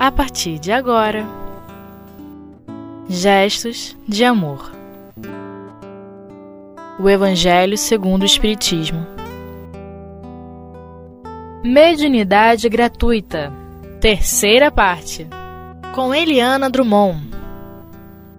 a partir de agora. Gestos de amor. O Evangelho segundo o Espiritismo. Mediunidade gratuita. Terceira parte. Com Eliana Drummond.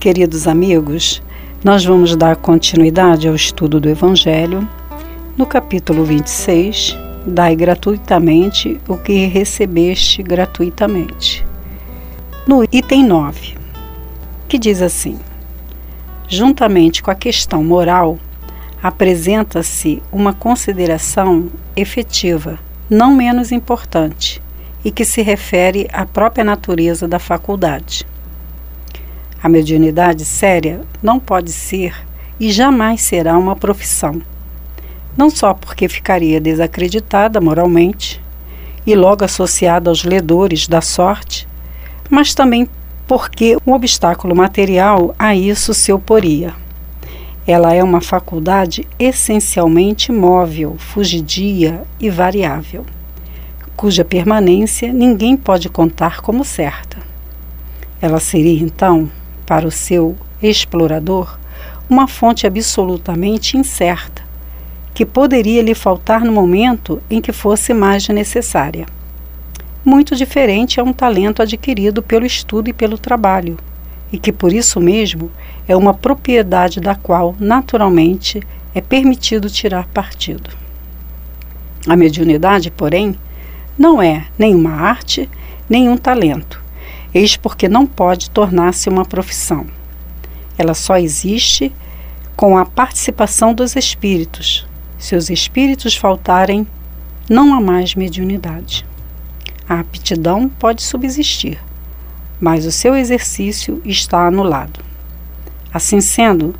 Queridos amigos, nós vamos dar continuidade ao estudo do Evangelho no capítulo 26 dai gratuitamente o que recebeste gratuitamente. No item 9, que diz assim: juntamente com a questão moral, apresenta-se uma consideração efetiva, não menos importante, e que se refere à própria natureza da faculdade. A mediunidade séria não pode ser e jamais será uma profissão não só porque ficaria desacreditada moralmente e logo associada aos ledores da sorte, mas também porque um obstáculo material a isso se oporia. Ela é uma faculdade essencialmente móvel, fugidia e variável, cuja permanência ninguém pode contar como certa. Ela seria, então, para o seu explorador, uma fonte absolutamente incerta que poderia lhe faltar no momento em que fosse mais necessária. Muito diferente é um talento adquirido pelo estudo e pelo trabalho, e que por isso mesmo é uma propriedade da qual, naturalmente, é permitido tirar partido. A mediunidade, porém, não é nem uma arte, nem um talento, eis porque não pode tornar-se uma profissão. Ela só existe com a participação dos espíritos, se os espíritos faltarem, não há mais mediunidade. A aptidão pode subsistir, mas o seu exercício está anulado. Assim sendo,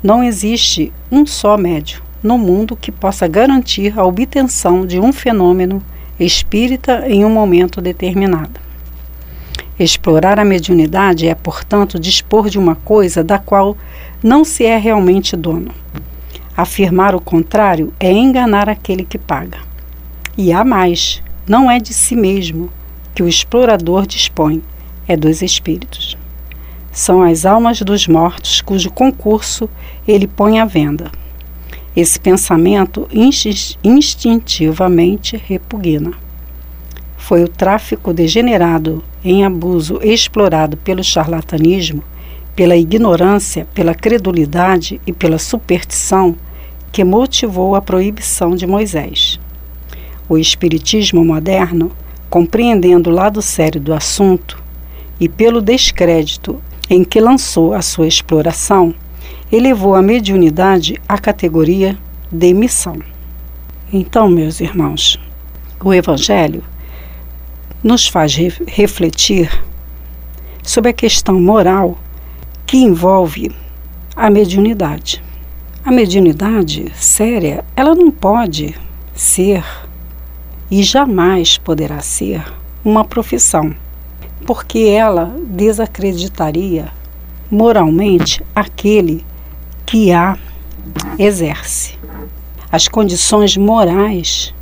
não existe um só médio no mundo que possa garantir a obtenção de um fenômeno espírita em um momento determinado. Explorar a mediunidade é, portanto, dispor de uma coisa da qual não se é realmente dono Afirmar o contrário é enganar aquele que paga. E há mais: não é de si mesmo que o explorador dispõe, é dos espíritos. São as almas dos mortos cujo concurso ele põe à venda. Esse pensamento instintivamente repugna. Foi o tráfico degenerado em abuso explorado pelo charlatanismo, pela ignorância, pela credulidade e pela superstição que motivou a proibição de Moisés. O Espiritismo moderno, compreendendo o lado sério do assunto e pelo descrédito em que lançou a sua exploração, elevou a mediunidade à categoria de missão. Então, meus irmãos, o Evangelho nos faz re refletir sobre a questão moral que envolve a mediunidade. A mediunidade séria, ela não pode ser e jamais poderá ser uma profissão, porque ela desacreditaria moralmente aquele que a exerce. As condições morais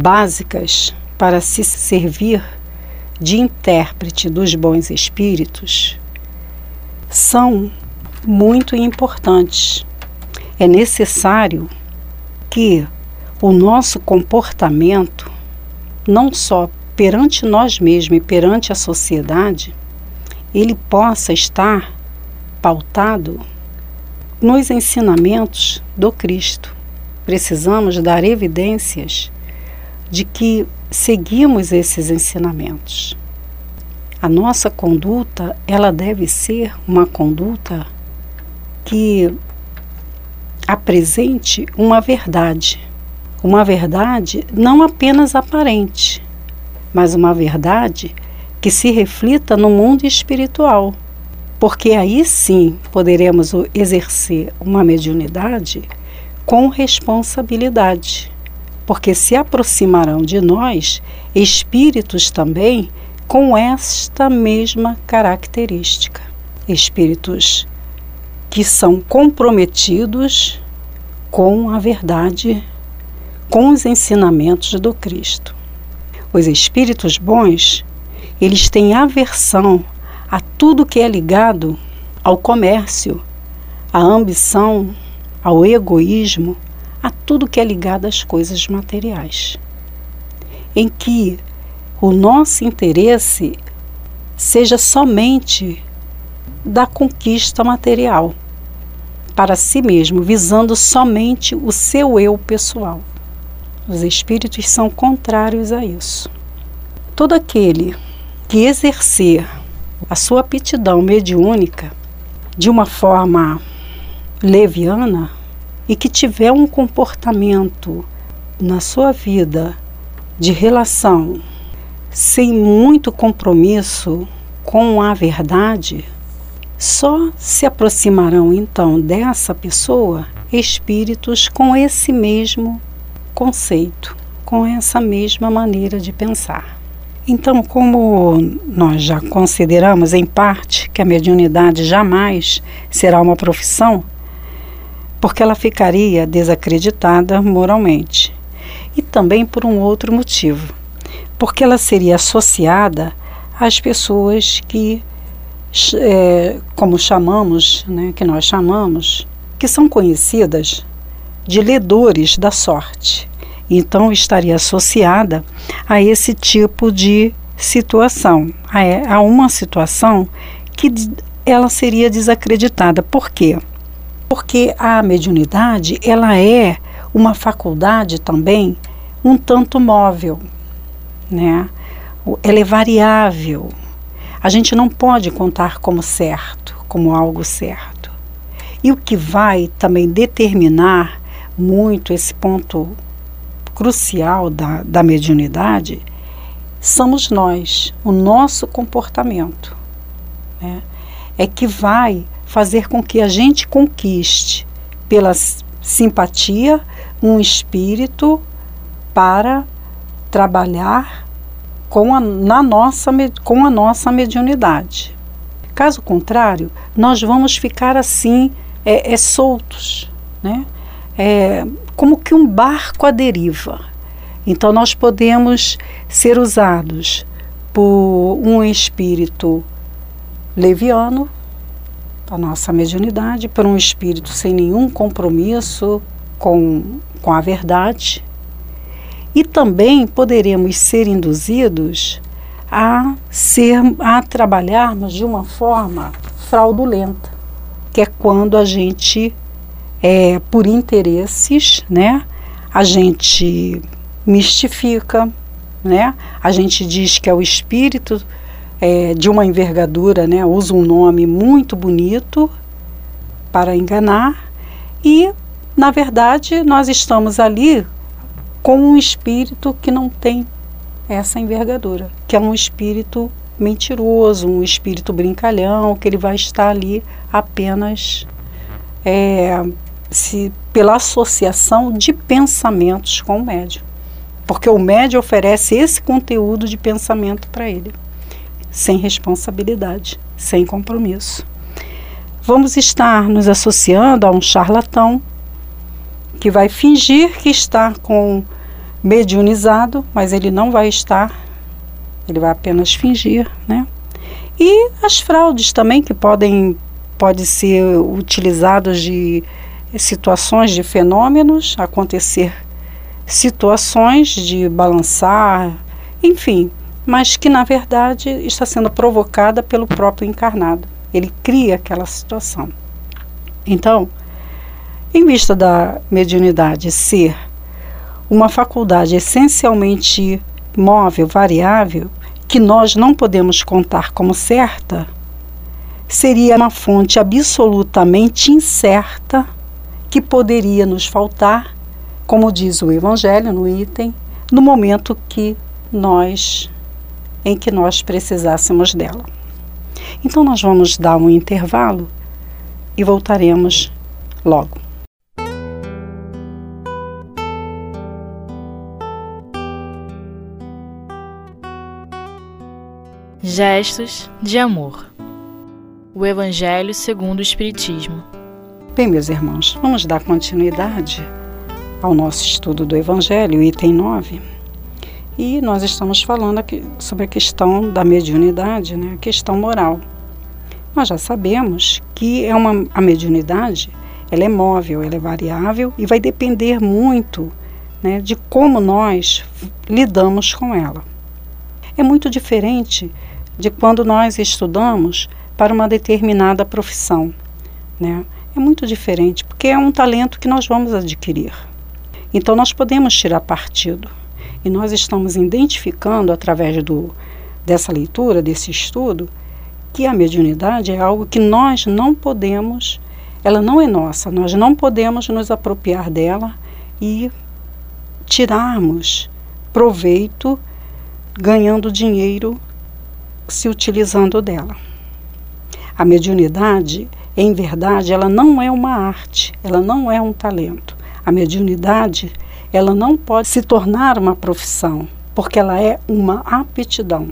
básicas para se servir de intérprete dos bons espíritos são muito importantes é necessário que o nosso comportamento, não só perante nós mesmos e perante a sociedade, ele possa estar pautado nos ensinamentos do Cristo. Precisamos dar evidências de que seguimos esses ensinamentos. A nossa conduta, ela deve ser uma conduta que apresente uma verdade. Uma verdade não apenas aparente, mas uma verdade que se reflita no mundo espiritual. Porque aí sim poderemos exercer uma mediunidade com responsabilidade. Porque se aproximarão de nós espíritos também com esta mesma característica. Espíritos que são comprometidos com a verdade, com os ensinamentos do Cristo. Os espíritos bons eles têm aversão a tudo que é ligado ao comércio, à ambição, ao egoísmo, a tudo que é ligado às coisas materiais. Em que o nosso interesse seja somente da conquista material para si mesmo, visando somente o seu eu pessoal. Os espíritos são contrários a isso. Todo aquele que exercer a sua aptidão mediúnica de uma forma leviana e que tiver um comportamento na sua vida de relação sem muito compromisso com a verdade, só se aproximarão então dessa pessoa espíritos com esse mesmo conceito, com essa mesma maneira de pensar. Então, como nós já consideramos em parte que a mediunidade jamais será uma profissão, porque ela ficaria desacreditada moralmente. E também por um outro motivo, porque ela seria associada às pessoas que, é, como chamamos, né, que nós chamamos, que são conhecidas de ledores da sorte. Então estaria associada a esse tipo de situação, a, a uma situação que ela seria desacreditada. Por quê? Porque a mediunidade, ela é uma faculdade também um tanto móvel, né? Ela é variável. A gente não pode contar como certo, como algo certo. E o que vai também determinar muito esse ponto crucial da, da mediunidade somos nós, o nosso comportamento. Né? É que vai fazer com que a gente conquiste, pela simpatia, um espírito para trabalhar com a, na nossa, com a nossa mediunidade. Caso contrário, nós vamos ficar assim, é, é soltos, né? é, como que um barco à deriva. Então, nós podemos ser usados por um espírito leviano, a nossa mediunidade, por um espírito sem nenhum compromisso com, com a verdade. E também poderemos ser induzidos a ser a trabalharmos de uma forma fraudulenta, que é quando a gente é, por interesses, né? A gente mistifica, né? A gente diz que é o espírito é, de uma envergadura, né? Usa um nome muito bonito para enganar e, na verdade, nós estamos ali com um espírito que não tem essa envergadura, que é um espírito mentiroso, um espírito brincalhão, que ele vai estar ali apenas é, se pela associação de pensamentos com o médium. Porque o médium oferece esse conteúdo de pensamento para ele, sem responsabilidade, sem compromisso. Vamos estar nos associando a um charlatão que vai fingir que está com mediunizado, mas ele não vai estar, ele vai apenas fingir, né? E as fraudes também que podem pode ser utilizados de situações de fenômenos, acontecer situações de balançar, enfim, mas que na verdade está sendo provocada pelo próprio encarnado. Ele cria aquela situação. Então, em vista da mediunidade ser uma faculdade essencialmente móvel, variável, que nós não podemos contar como certa, seria uma fonte absolutamente incerta que poderia nos faltar, como diz o Evangelho no item, no momento que nós em que nós precisássemos dela. Então nós vamos dar um intervalo e voltaremos logo. Gestos de amor. O Evangelho segundo o Espiritismo. Bem, meus irmãos, vamos dar continuidade ao nosso estudo do Evangelho, item 9. E nós estamos falando aqui sobre a questão da mediunidade, né? a questão moral. Nós já sabemos que é uma, a mediunidade ela é móvel, ela é variável e vai depender muito né, de como nós lidamos com ela. É muito diferente de quando nós estudamos para uma determinada profissão. Né? É muito diferente, porque é um talento que nós vamos adquirir. Então, nós podemos tirar partido. E nós estamos identificando, através do, dessa leitura, desse estudo, que a mediunidade é algo que nós não podemos ela não é nossa, nós não podemos nos apropriar dela e tirarmos proveito ganhando dinheiro se utilizando dela. A mediunidade, em verdade, ela não é uma arte, ela não é um talento. A mediunidade, ela não pode se tornar uma profissão, porque ela é uma aptidão.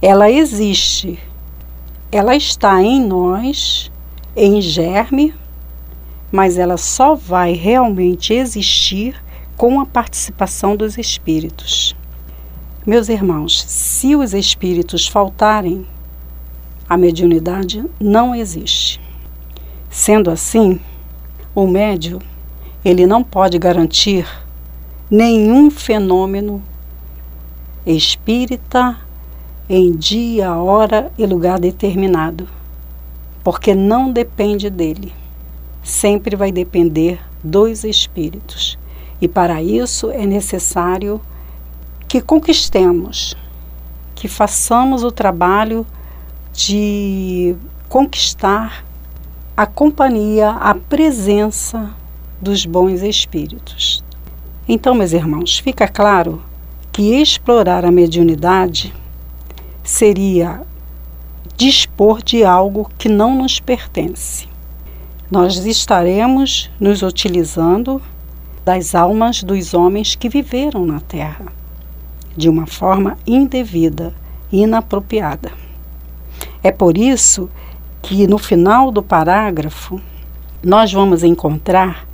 Ela existe, ela está em nós em germe, mas ela só vai realmente existir com a participação dos espíritos. Meus irmãos, se os espíritos faltarem, a mediunidade não existe. Sendo assim, o médio, ele não pode garantir nenhum fenômeno espírita em dia, hora e lugar determinado porque não depende dele. Sempre vai depender dos espíritos. E para isso é necessário que conquistemos, que façamos o trabalho de conquistar a companhia, a presença dos bons espíritos. Então, meus irmãos, fica claro que explorar a mediunidade seria dispor de algo que não nos pertence. Nós estaremos nos utilizando das almas dos homens que viveram na Terra de uma forma indevida, inapropriada. É por isso que no final do parágrafo nós vamos encontrar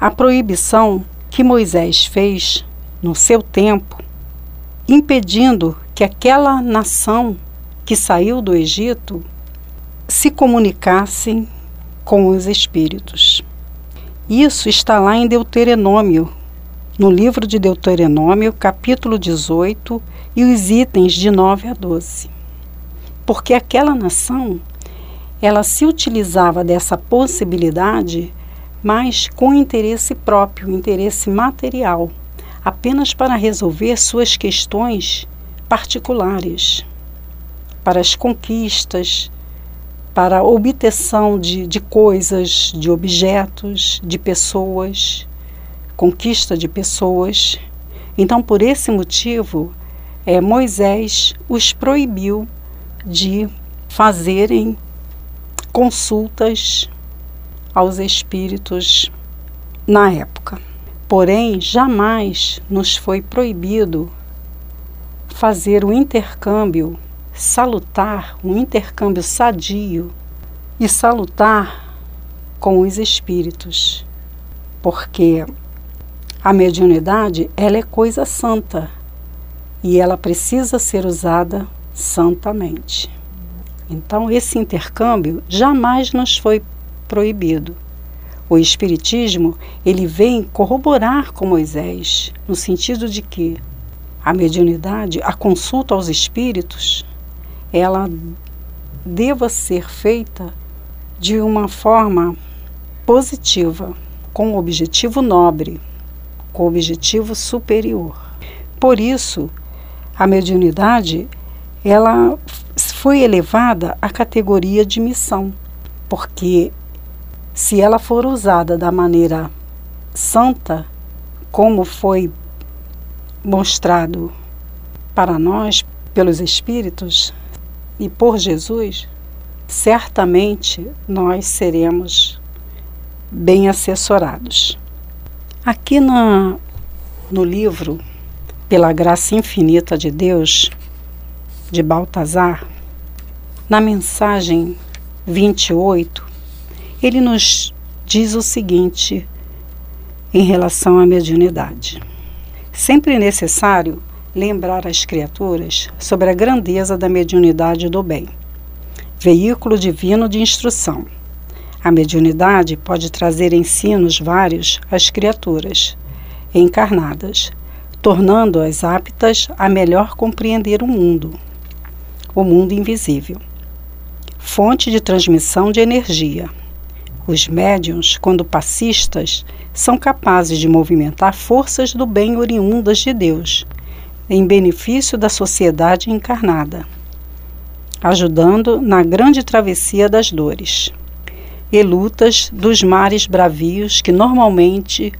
a proibição que Moisés fez no seu tempo, impedindo que aquela nação que saiu do Egito se comunicassem com os espíritos. Isso está lá em Deuteronômio, no livro de Deuteronômio, capítulo 18, e os itens de 9 a 12. Porque aquela nação, ela se utilizava dessa possibilidade, mas com interesse próprio, interesse material, apenas para resolver suas questões particulares para as conquistas, para a obtenção de, de coisas, de objetos, de pessoas, conquista de pessoas. Então, por esse motivo, é, Moisés os proibiu de fazerem consultas aos espíritos na época. Porém, jamais nos foi proibido fazer o intercâmbio salutar, um intercâmbio sadio e salutar com os espíritos, porque a mediunidade ela é coisa santa e ela precisa ser usada santamente. Então esse intercâmbio jamais nos foi proibido. O espiritismo, ele vem corroborar com Moisés, no sentido de que a mediunidade, a consulta aos espíritos, ela deva ser feita de uma forma positiva, com um objetivo nobre, com objetivo superior. Por isso, a mediunidade ela foi elevada à categoria de missão, porque se ela for usada da maneira santa, como foi mostrado para nós pelos espíritos, e por Jesus, certamente nós seremos bem assessorados. Aqui na, no livro Pela Graça Infinita de Deus, de Baltazar, na mensagem 28, ele nos diz o seguinte em relação à mediunidade: Sempre necessário lembrar as criaturas sobre a grandeza da mediunidade do bem, veículo divino de instrução. A mediunidade pode trazer ensinos vários às criaturas encarnadas, tornando-as aptas a melhor compreender o mundo, o mundo invisível. Fonte de transmissão de energia. Os médiums, quando passistas, são capazes de movimentar forças do bem oriundas de Deus, em benefício da sociedade encarnada, ajudando na grande travessia das dores e lutas dos mares bravios que normalmente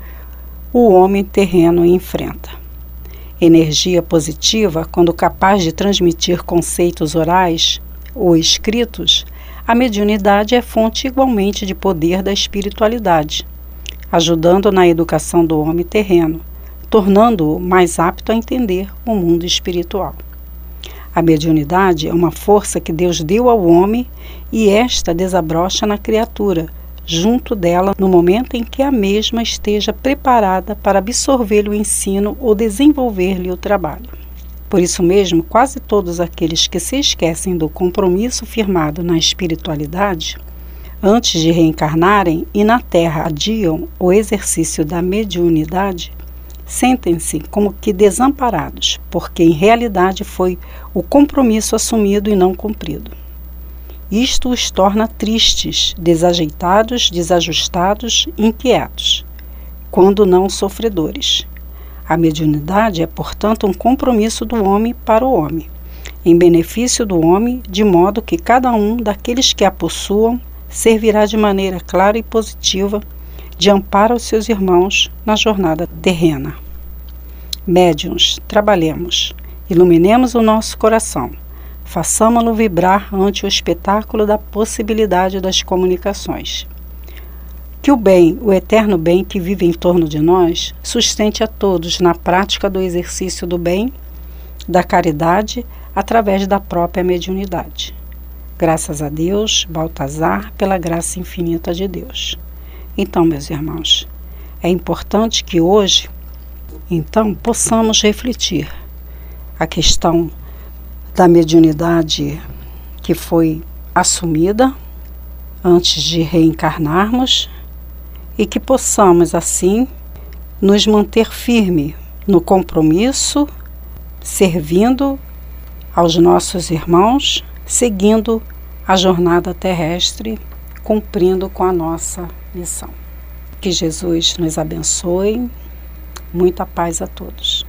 o homem terreno enfrenta. Energia positiva, quando capaz de transmitir conceitos orais ou escritos, a mediunidade é fonte igualmente de poder da espiritualidade, ajudando na educação do homem terreno tornando-o mais apto a entender o mundo espiritual. A mediunidade é uma força que Deus deu ao homem e esta desabrocha na criatura, junto dela no momento em que a mesma esteja preparada para absorver o ensino ou desenvolver-lhe o trabalho. Por isso mesmo, quase todos aqueles que se esquecem do compromisso firmado na espiritualidade, antes de reencarnarem e na Terra adiam o exercício da mediunidade, sentem-se como que desamparados, porque em realidade foi o compromisso assumido e não cumprido. Isto os torna tristes, desajeitados, desajustados, inquietos, quando não sofredores. A mediunidade é, portanto, um compromisso do homem para o homem, em benefício do homem, de modo que cada um daqueles que a possuam servirá de maneira clara e positiva de amparo aos seus irmãos na jornada terrena. Médiuns, trabalhemos, iluminemos o nosso coração, façamo-lo vibrar ante o espetáculo da possibilidade das comunicações. Que o bem, o eterno bem que vive em torno de nós, sustente a todos na prática do exercício do bem, da caridade, através da própria mediunidade. Graças a Deus, Baltazar, pela graça infinita de Deus. Então, meus irmãos, é importante que hoje, então, possamos refletir a questão da mediunidade que foi assumida antes de reencarnarmos e que possamos, assim, nos manter firme no compromisso, servindo aos nossos irmãos, seguindo a jornada terrestre, cumprindo com a nossa missão. Que Jesus nos abençoe. Muita paz a todos.